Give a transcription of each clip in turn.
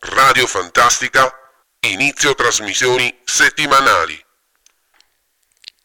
Radio Fantastica, inizio trasmissioni settimanali.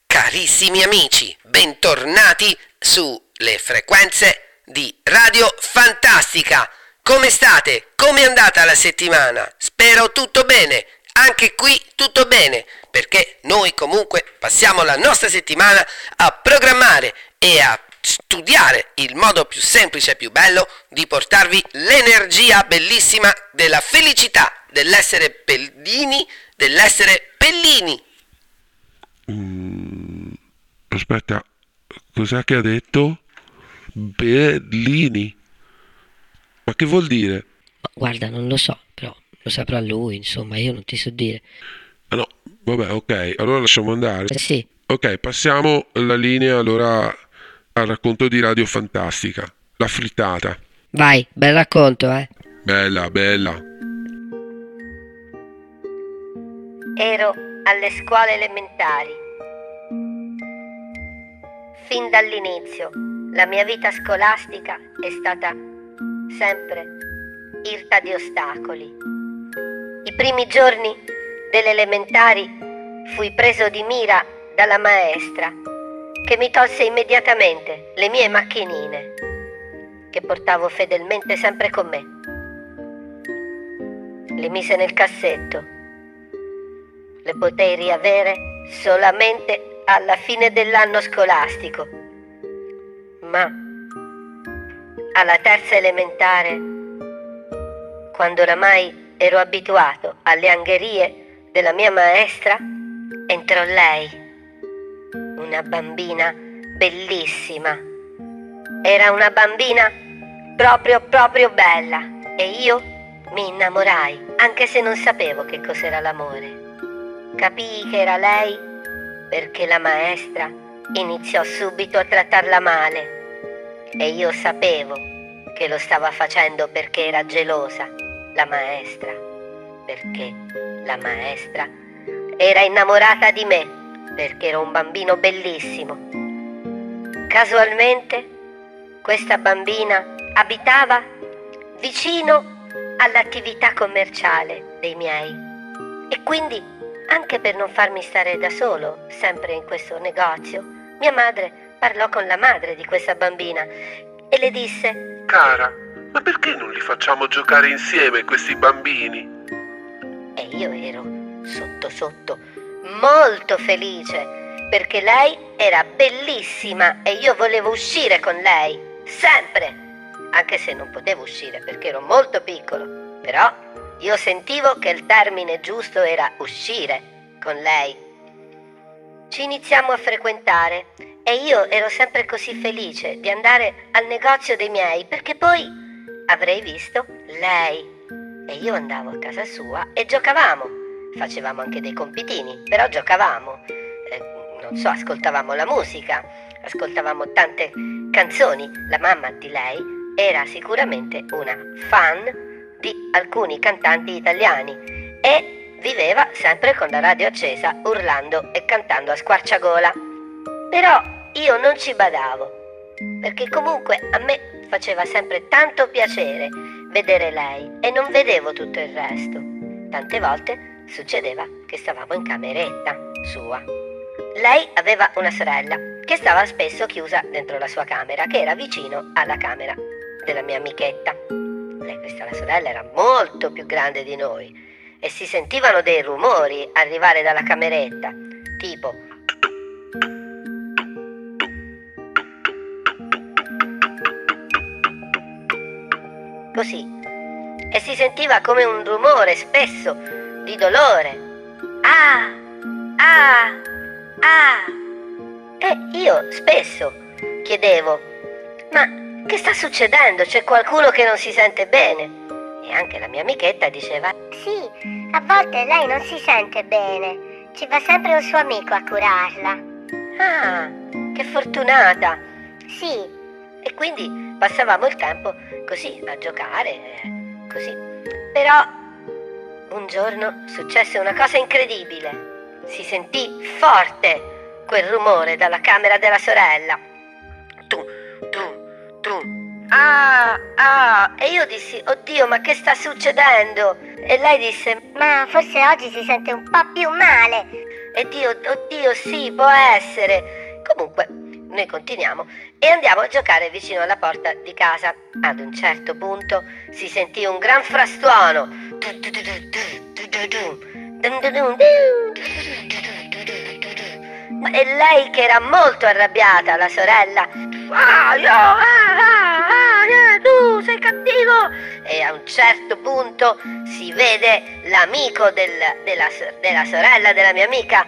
Carissimi amici, bentornati sulle frequenze di Radio Fantastica. Come state? Come è andata la settimana? Spero tutto bene. Anche qui tutto bene, perché noi comunque passiamo la nostra settimana a programmare e a studiare il modo più semplice e più bello di portarvi l'energia bellissima della felicità dell'essere Pellini, dell'essere Pellini. Mm, aspetta, cos'è che ha detto? Bellini. Ma che vuol dire? Ma guarda, non lo so, però lo saprà lui, insomma, io non ti so dire. Ah no, vabbè, ok, allora lasciamo andare. Eh, sì, Ok, passiamo la linea allora al racconto di Radio Fantastica. La frittata. vai, bel racconto, eh. Bella, bella. Ero alle scuole elementari. Fin dall'inizio la mia vita scolastica è stata sempre irta di ostacoli. I primi giorni delle elementari fui preso di mira dalla maestra che mi tolse immediatamente le mie macchinine che portavo fedelmente sempre con me. Le mise nel cassetto le potei riavere solamente alla fine dell'anno scolastico. Ma alla terza elementare, quando oramai ero abituato alle angherie della mia maestra, entrò lei, una bambina bellissima. Era una bambina proprio proprio bella e io mi innamorai, anche se non sapevo che cos'era l'amore. Capii che era lei perché la maestra iniziò subito a trattarla male e io sapevo che lo stava facendo perché era gelosa, la maestra, perché la maestra era innamorata di me perché ero un bambino bellissimo. Casualmente questa bambina abitava vicino all'attività commerciale dei miei e quindi anche per non farmi stare da solo, sempre in questo negozio, mia madre parlò con la madre di questa bambina e le disse Cara, ma perché non li facciamo giocare insieme questi bambini? e io ero sotto sotto molto felice perché lei era bellissima e io volevo uscire con lei, sempre, anche se non potevo uscire perché ero molto piccolo, però io sentivo che il termine giusto era uscire con lei. Ci iniziamo a frequentare e io ero sempre così felice di andare al negozio dei miei perché poi avrei visto lei e io andavo a casa sua e giocavamo. Facevamo anche dei compitini, però giocavamo. Eh, non so, ascoltavamo la musica, ascoltavamo tante canzoni. La mamma di lei era sicuramente una fan di alcuni cantanti italiani e viveva sempre con la radio accesa, urlando e cantando a squarciagola. Però io non ci badavo, perché comunque a me faceva sempre tanto piacere vedere lei e non vedevo tutto il resto. Tante volte succedeva che stavamo in cameretta sua. Lei aveva una sorella che stava spesso chiusa dentro la sua camera, che era vicino alla camera della mia amichetta. Lei, questa la sorella, era molto più grande di noi e si sentivano dei rumori arrivare dalla cameretta, tipo così. E si sentiva come un rumore spesso di dolore. Ah! Ah! Ah! E io spesso chiedevo, ma che sta succedendo? C'è qualcuno che non si sente bene? E anche la mia amichetta diceva, Sì, a volte lei non si sente bene. Ci va sempre un suo amico a curarla. ah, che fortunata! Sì, E quindi passavamo il tempo così a giocare, eh, così. Però un giorno successe una cosa incredibile. Si sentì forte quel rumore dalla camera della sorella. Tu, tu, tu. ah, ah. E io dissi, oddio, ma che sta succedendo? E lei disse, Ma forse oggi si sente un po' più male. e Dio, oddio, sì, può essere. Comunque, noi continuiamo e andiamo a giocare vicino alla porta di casa. Ad un certo punto si sentì un gran frastuono. E lei che era molto arrabbiata, la sorella. Ah, ah, ah, ah, tu sei cattivo! E a un certo punto si vede l'amico del- della, della sorella della mia amica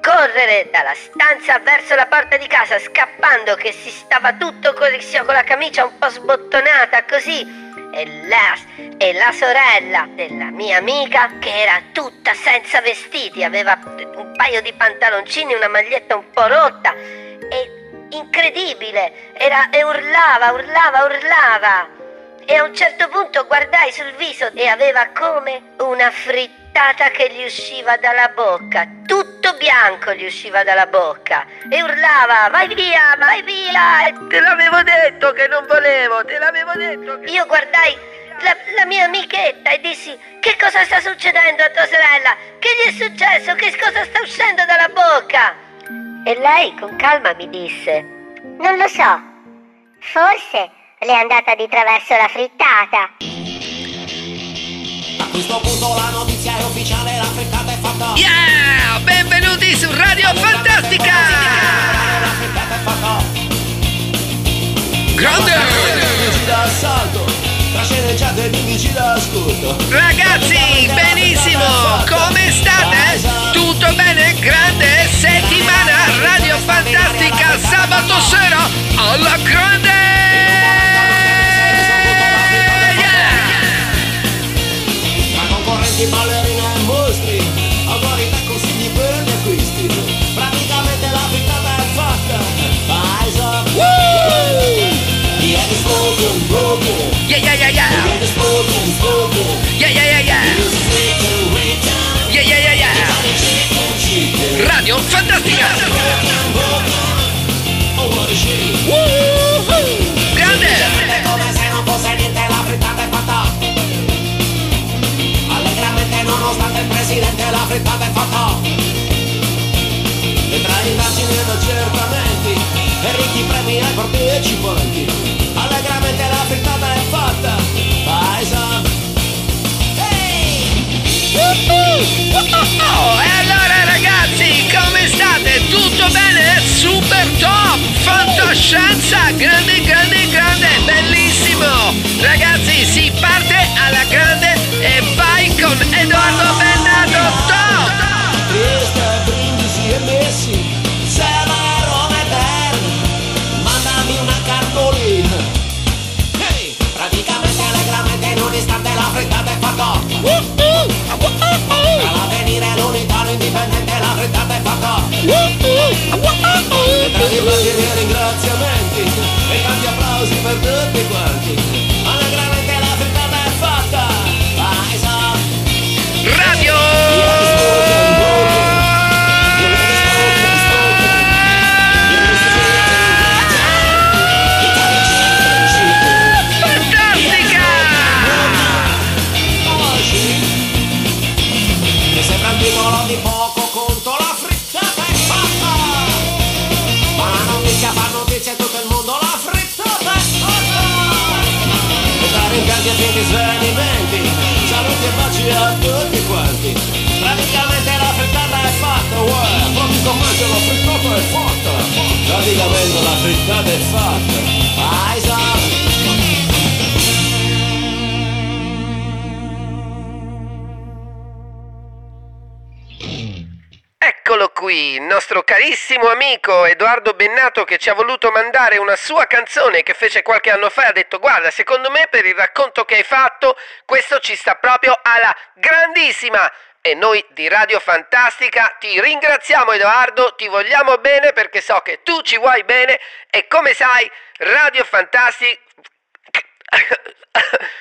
correre dalla stanza verso la porta di casa scappando che si stava tutto con la camicia un po' sbottonata così e la, e la sorella della mia amica che era tutta senza vestiti aveva un paio di pantaloncini una maglietta un po' rotta e incredibile era e urlava urlava urlava. E a un certo punto guardai sul viso e aveva come una frittata che gli usciva dalla bocca. Tutto bianco gli usciva dalla bocca. E urlava, vai via, vai via. E te l'avevo detto che non volevo, te l'avevo detto. Che... Io guardai la, la mia amichetta e dissi, che cosa sta succedendo a tua sorella? Che gli è successo? Che cosa sta uscendo dalla bocca? E lei con calma mi disse, Non lo so. Forse le è andata di traverso la frittata. A questo punto la la frittata è fatta. Yeah! Benvenuti su Radio Fantastica! La frittata è fatta. Grande! Ragazzi, benissimo! Come state? Tutto bene? Grande settimana Radio Fantastica sabato sera alla frittata è fatta. E tra indagini ed accertamenti, e ricchi premi ai partecipanti. Allegramente la frittata è fatta. Paesa. Ehi! Oh, e allora ragazzi, come state? Tutto bene? Super top! Fantascienza! Grande, grande, grande! Bellissimo! Ragazzi, E e ringraziamenti e tanti applausi per tutti quanti. Carissimo amico Edoardo Bennato che ci ha voluto mandare una sua canzone che fece qualche anno fa e ha detto guarda, secondo me per il racconto che hai fatto questo ci sta proprio alla grandissima. E noi di Radio Fantastica ti ringraziamo Edoardo, ti vogliamo bene perché so che tu ci vuoi bene e come sai Radio Fantastica...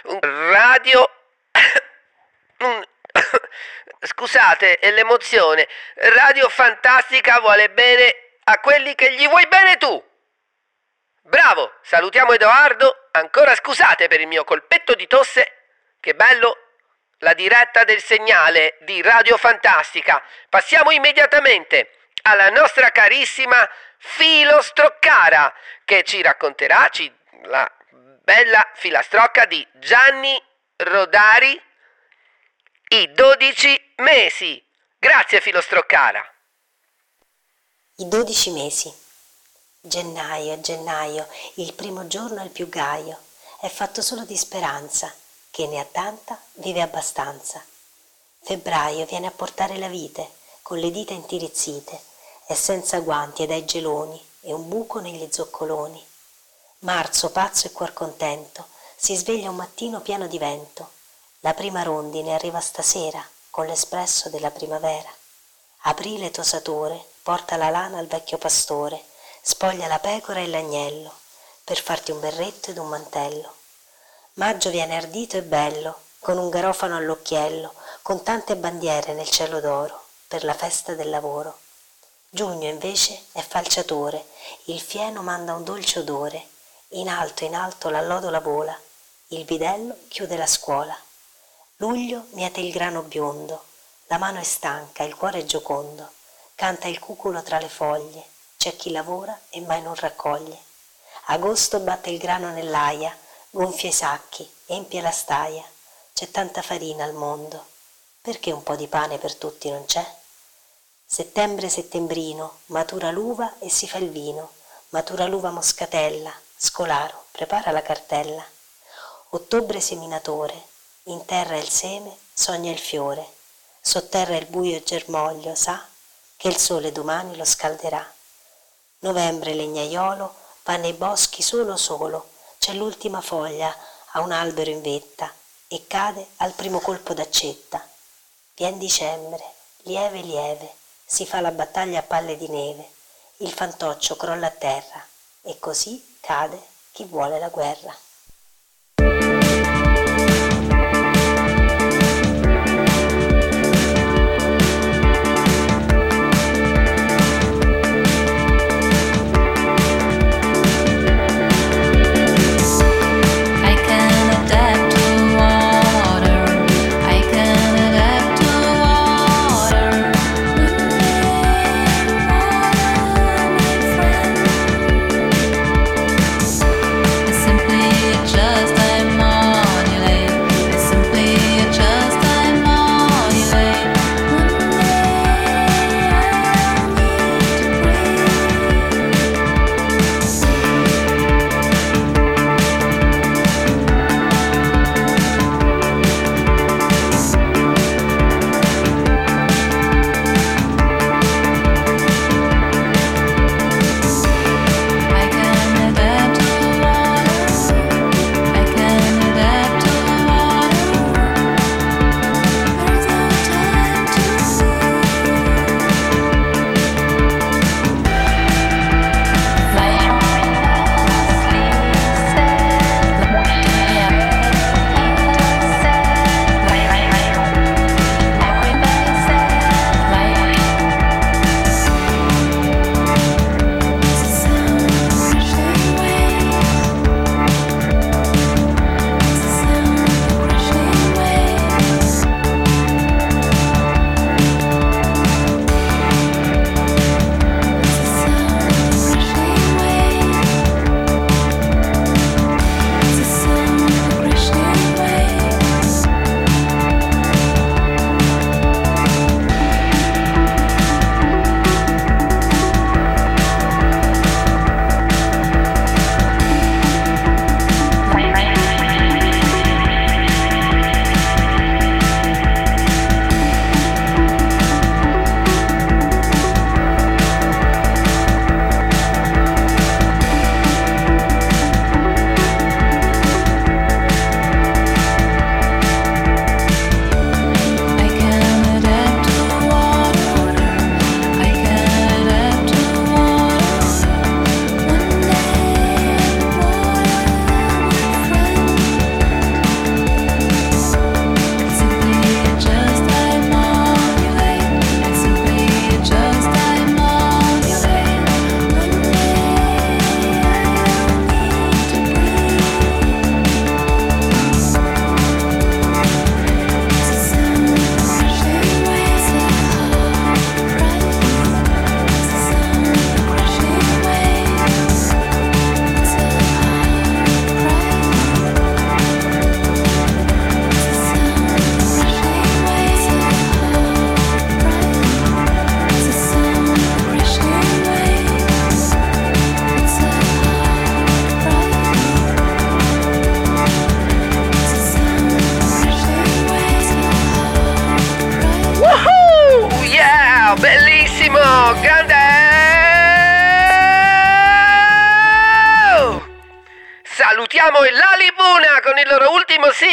Radio... Scusate, è l'emozione. Radio Fantastica vuole bene a quelli che gli vuoi bene tu. Bravo, salutiamo Edoardo. Ancora scusate per il mio colpetto di tosse. Che bello la diretta del segnale di Radio Fantastica. Passiamo immediatamente alla nostra carissima Filo Stroccara che ci racconterà ci- la bella filastrocca di Gianni Rodari, i 12 mesi. Grazie Filo Stroccara. I dodici mesi. Gennaio, gennaio, il primo giorno è il più gaio, è fatto solo di speranza, che ne ha tanta vive abbastanza. Febbraio viene a portare la vite, con le dita intirizzite, è senza guanti ed è geloni, e un buco negli zoccoloni. Marzo, pazzo e cuor contento, si sveglia un mattino pieno di vento. La prima rondine arriva stasera, con l'espresso della primavera. Aprile tosatore porta la lana al vecchio pastore, spoglia la pecora e l'agnello, per farti un berretto ed un mantello. Maggio viene ardito e bello, con un garofano all'occhiello, con tante bandiere nel cielo d'oro, per la festa del lavoro. Giugno invece è falciatore, il fieno manda un dolce odore, in alto in alto l'allodola vola, il bidello chiude la scuola. Luglio miete il grano biondo, la mano è stanca, il cuore è giocondo, canta il cuculo tra le foglie, c'è chi lavora e mai non raccoglie. Agosto batte il grano nell'aia, gonfia i sacchi, empie la staia, c'è tanta farina al mondo, perché un po' di pane per tutti non c'è? Settembre settembrino, matura l'uva e si fa il vino, matura l'uva moscatella, scolaro, prepara la cartella. Ottobre seminatore, in terra il seme, sogna il fiore, sotterra il buio germoglio, sa che il sole domani lo scalderà. Novembre legnaiolo va nei boschi solo solo, c'è l'ultima foglia a un albero in vetta e cade al primo colpo d'accetta. Vien dicembre, lieve lieve, si fa la battaglia a palle di neve, il fantoccio crolla a terra e così cade chi vuole la guerra.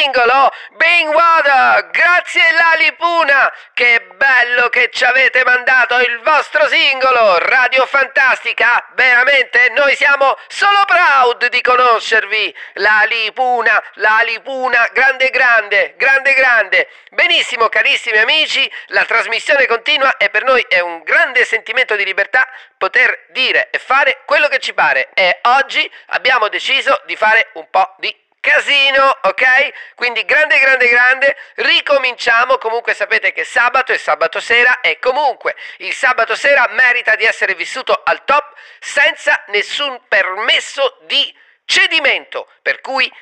Singolo, Bing Water. Grazie Lalipuna, che bello che ci avete mandato il vostro singolo, Radio Fantastica. Veramente noi siamo solo proud di conoscervi. Lalipuna, Lalipuna, grande grande, grande grande. Benissimo carissimi amici, la trasmissione continua e per noi è un grande sentimento di libertà poter dire e fare quello che ci pare e oggi abbiamo deciso di fare un po' di casino, ok? Quindi grande, grande, grande, ricominciamo, comunque sapete che sabato è sabato sera e comunque il sabato sera merita di essere vissuto al top senza nessun permesso di cedimento, per cui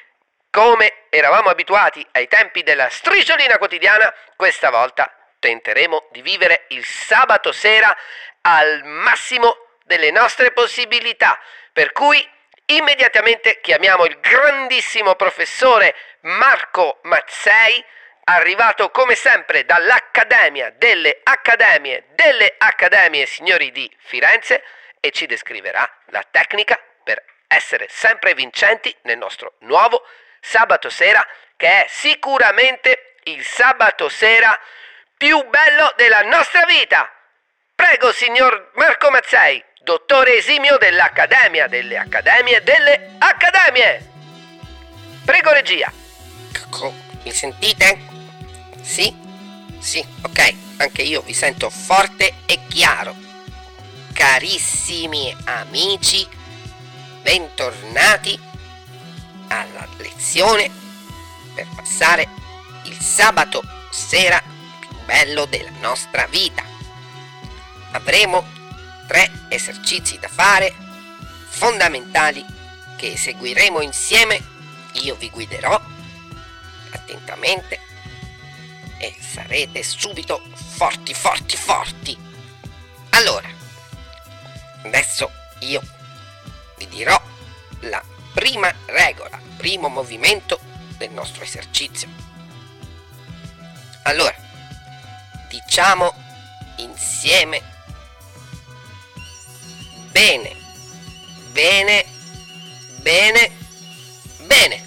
come eravamo abituati ai tempi della strisciolina quotidiana, questa volta tenteremo di vivere il sabato sera al massimo delle nostre possibilità. Per cui immediatamente chiamiamo il grandissimo professore Marco Mazzei, arrivato come sempre dall'Accademia delle Accademie delle Accademie Signori di Firenze e ci descriverà la tecnica per essere sempre vincenti nel nostro nuovo sabato sera che è sicuramente il sabato sera più bello della nostra vita. Prego, signor Marco Mazzei, dottore esimio dell'Accademia delle Accademie delle Accademie. Prego, regia. Mi sentite? Sì? Sì, ok, anche io vi sento forte e chiaro. Carissimi amici, bentornati alla lezione per passare il sabato sera più bello della nostra vita. Avremo tre esercizi da fare fondamentali che eseguiremo insieme. Io vi guiderò attentamente e sarete subito forti, forti, forti. Allora, adesso io vi dirò la prima regola, primo movimento del nostro esercizio. Allora, diciamo insieme bene, bene, bene, bene.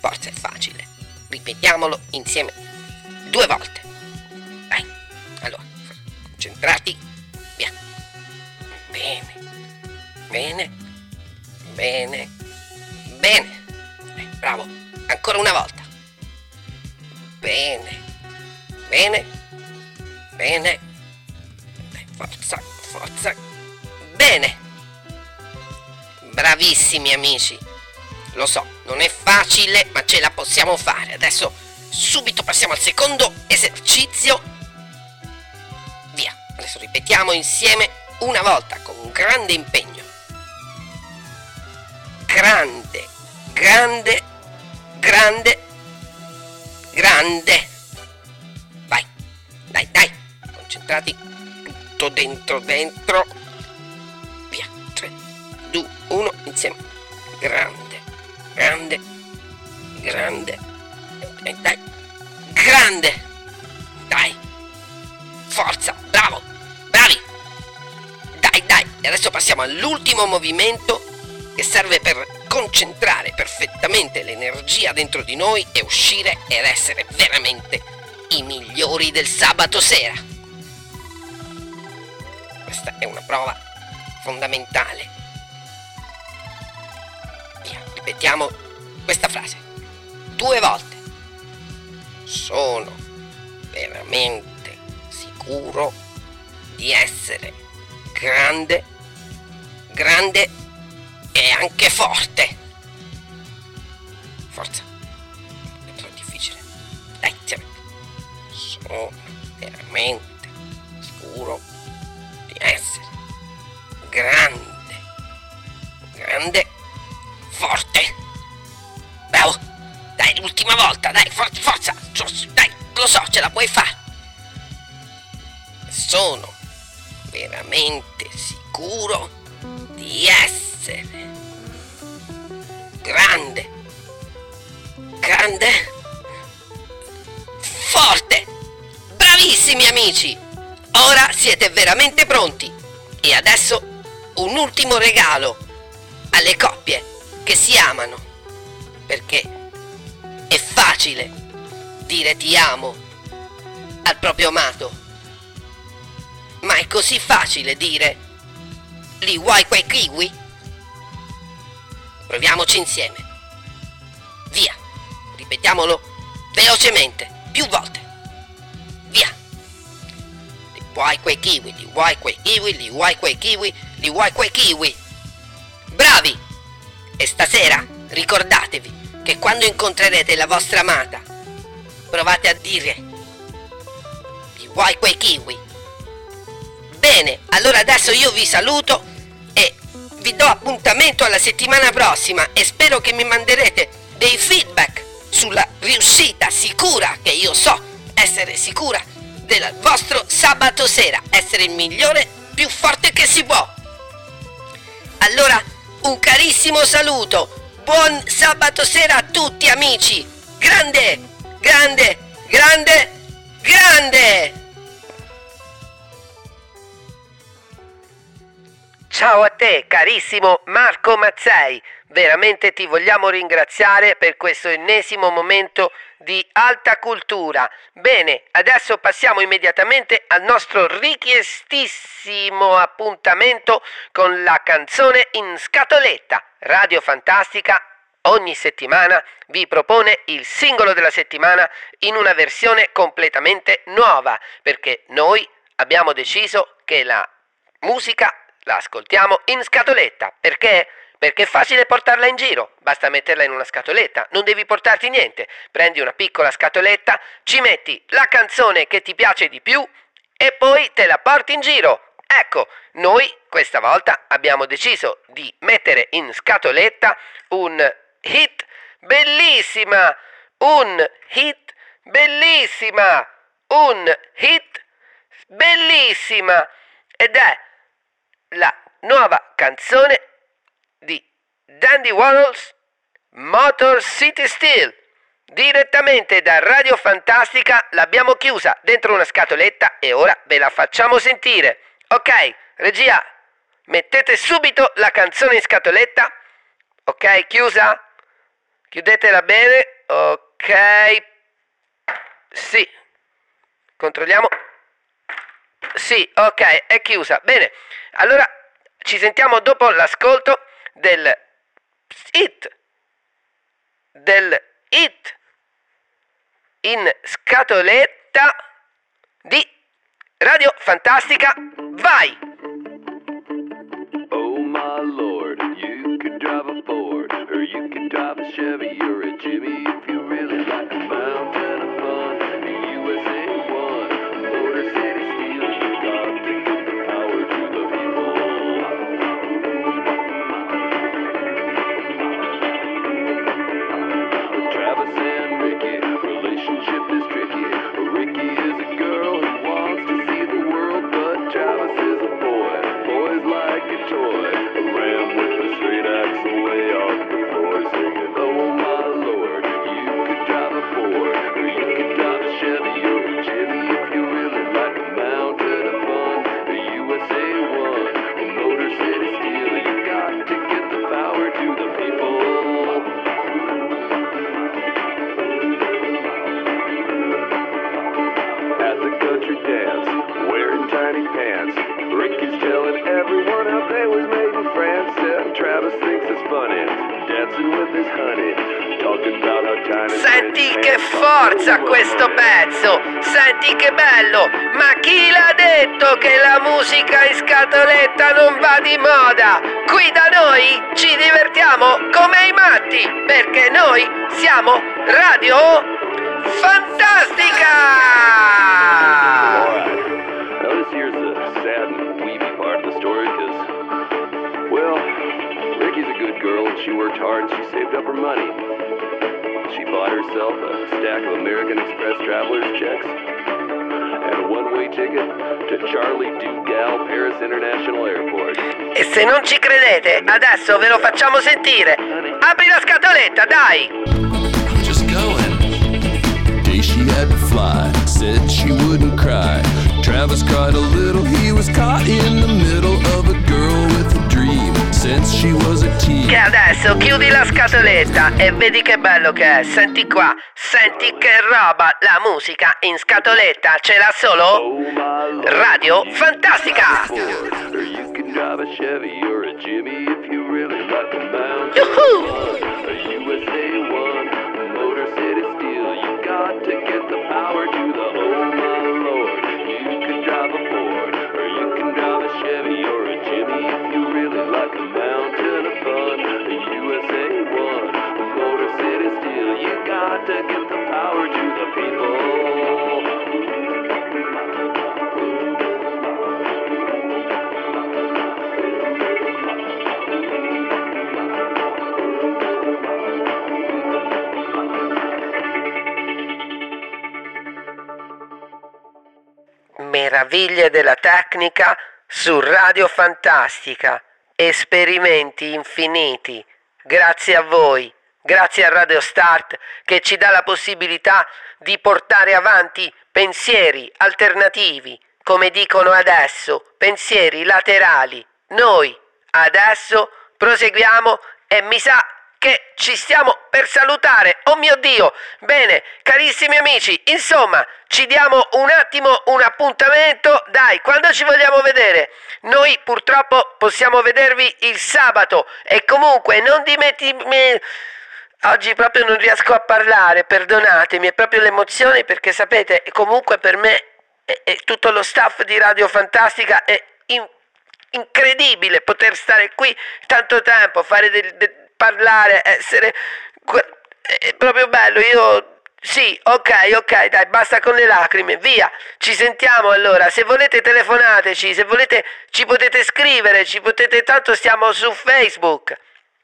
Forza è facile. Ripetiamolo insieme due volte. Dai. Allora, concentrati. Via. Bene. Bene. Bene. Bene. Eh, bravo. Ancora una volta. Bravissimi amici. Lo so, non è facile, ma ce la possiamo fare. Adesso subito passiamo al secondo esercizio. Via. Adesso ripetiamo insieme una volta con grande impegno. Grande, grande, grande, grande. Vai, dai, dai, concentrati. Tutto dentro, dentro. Via. 3, 2, 1, insieme. Grande, grande, grande. E dai, grande. Dai. Forza, bravo, bravi. Dai, dai. E adesso passiamo all'ultimo movimento che serve per concentrare perfettamente l'energia dentro di noi e uscire ed essere veramente i migliori del sabato sera. Questa è una prova fondamentale. Ripetiamo questa frase due volte. Sono veramente sicuro di essere grande, grande e anche forte. Forza. È troppo difficile. Dai, insieme. Sono veramente sicuro di essere grande, grande, puoi fare. Sono veramente sicuro di essere grande, grande, forte. Bravissimi amici! Ora siete veramente pronti. E adesso un ultimo regalo alle coppie. che si amano, perché è facile dire ti amo al proprio amato, ma è così facile dire li vuoi quei kiwi? Proviamoci insieme. Via, ripetiamolo velocemente, più volte. Via. Li vuoi quei kiwi, li vuoi quei kiwi, li vuoi quei kiwi, li vuoi quei kiwi. Bravi! E stasera ricordatevi che quando incontrerete la vostra amata, provate a dire vuoi quei kiwi. Bene, allora adesso io vi saluto e vi do appuntamento alla settimana prossima e spero che mi manderete dei feedback sulla riuscita sicura, che io so essere sicura, del vostro sabato sera, essere il migliore, più forte che si può. Allora, un carissimo saluto, buon sabato sera a tutti amici, grande, grande, grande, grande! Ciao a te, carissimo Marco Mazzei. Veramente ti vogliamo ringraziare per questo ennesimo momento di alta cultura. Bene, adesso passiamo immediatamente al nostro richiestissimo appuntamento con la canzone in scatoletta. Radio Fantastica ogni settimana vi propone il singolo della settimana in una versione completamente nuova, perché noi abbiamo deciso che la musica la ascoltiamo in scatoletta. Perché? Perché è facile portarla in giro, basta metterla in una scatoletta, non devi portarti niente. Prendi una piccola scatoletta, ci metti la canzone che ti piace di più e poi te la porti in giro. Ecco, noi questa volta abbiamo deciso di mettere in scatoletta un hit bellissima, un hit bellissima, un hit bellissima ed è la nuova canzone di Dandy Warhols Motor City Steel. Direttamente da Radio Fantastica l'abbiamo chiusa dentro una scatoletta e ora ve la facciamo sentire. Ok, regia, mettete subito la canzone in scatoletta. Ok, chiusa? Chiudetela bene. Ok. Sì. Controlliamo. Sì, ok, è chiusa. Bene. Allora ci sentiamo dopo l'ascolto del hit del hit in scatoletta di Radio Fantastica. Vai! Divertiamo come i matti, perché noi siamo Radio Fantastica! Now this sad and weepy part of the story, because, well, Ricky's a good girl and she worked hard and she saved up her money. She bought herself a stack of American Express traveler's checks and a one-way ticket to Charlie Dugal Paris International Airport. E se non ci credete, adesso ve lo facciamo sentire. Apri la scatoletta, dai! just going. Day she had to fly, said she wouldn't cry. Travis cried a little, he was caught in the middle of a girl with a dream. since she was a teen. Che adesso chiudi la scatoletta e vedi che bello che è. Senti qua, senti che roba. La musica in scatoletta ce l'ha solo Radio Fantastica. Or Got to get the power to the people. Meraviglie della tecnica su Radio Fantastica. Esperimenti infiniti. Grazie a voi, grazie a Radio Start che ci dà la possibilità di portare avanti pensieri alternativi, come dicono adesso, pensieri laterali. Noi adesso proseguiamo e mi sa che ci stiamo per salutare. Oh mio Dio! Bene, carissimi amici, insomma, ci diamo un attimo un appuntamento. Dai, quando ci vogliamo vedere? Noi purtroppo possiamo vedervi il sabato e comunque non dimenticate... Oggi proprio non riesco a parlare, perdonatemi, è proprio l'emozione perché sapete, comunque per me e, tutto lo staff di Radio Fantastica è in- incredibile poter stare qui tanto tempo, fare del, del- parlare, essere è proprio bello. Io sì, ok, ok, dai, basta con le lacrime, via. Ci sentiamo allora. Se volete telefonateci, se volete ci potete scrivere, ci potete tanto stiamo su Facebook.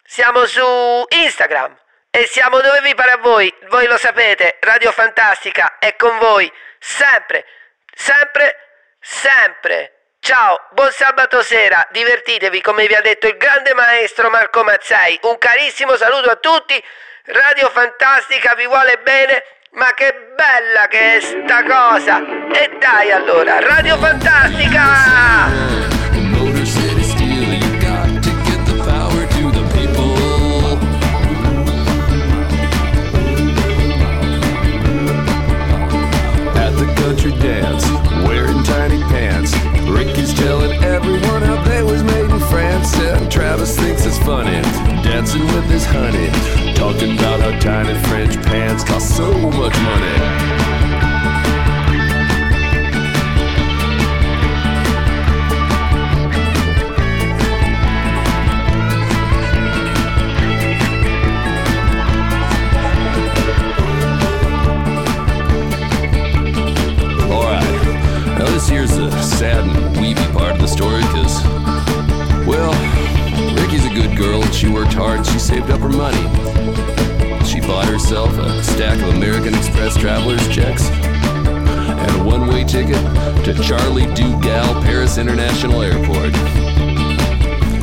Siamo su Instagram e siamo dove vi pare a voi. Voi lo sapete, Radio Fantastica è con voi sempre, sempre, sempre. Ciao, buon sabato sera, divertitevi come vi ha detto il grande maestro Marco Mazzei. Un carissimo saluto a tutti. Radio Fantastica vi vuole bene, ma che bella che è sta cosa. E dai allora, Radio Fantastica! Honey. Talking about how tiny French pants cost so much money. She worked hard she saved up her money. She bought herself a stack of American Express traveler's checks and a one way ticket to Charlie Dugal Paris International Airport.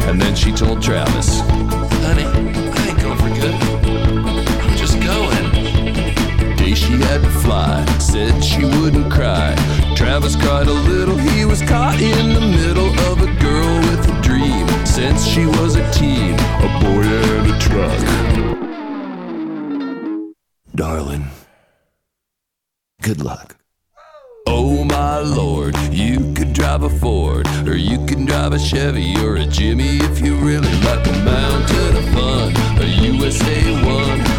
And then she told Travis, Honey, I ain't going for good she had to fly. Said she wouldn't cry. Travis cried a little, he was caught in the middle of a girl with a dream. Since she was a teen, a boy and a truck. Darling, good luck. Oh my lord, you could drive a Ford, or you can drive a Chevy or a Jimmy if you really like the mountain of fun, a USA 1.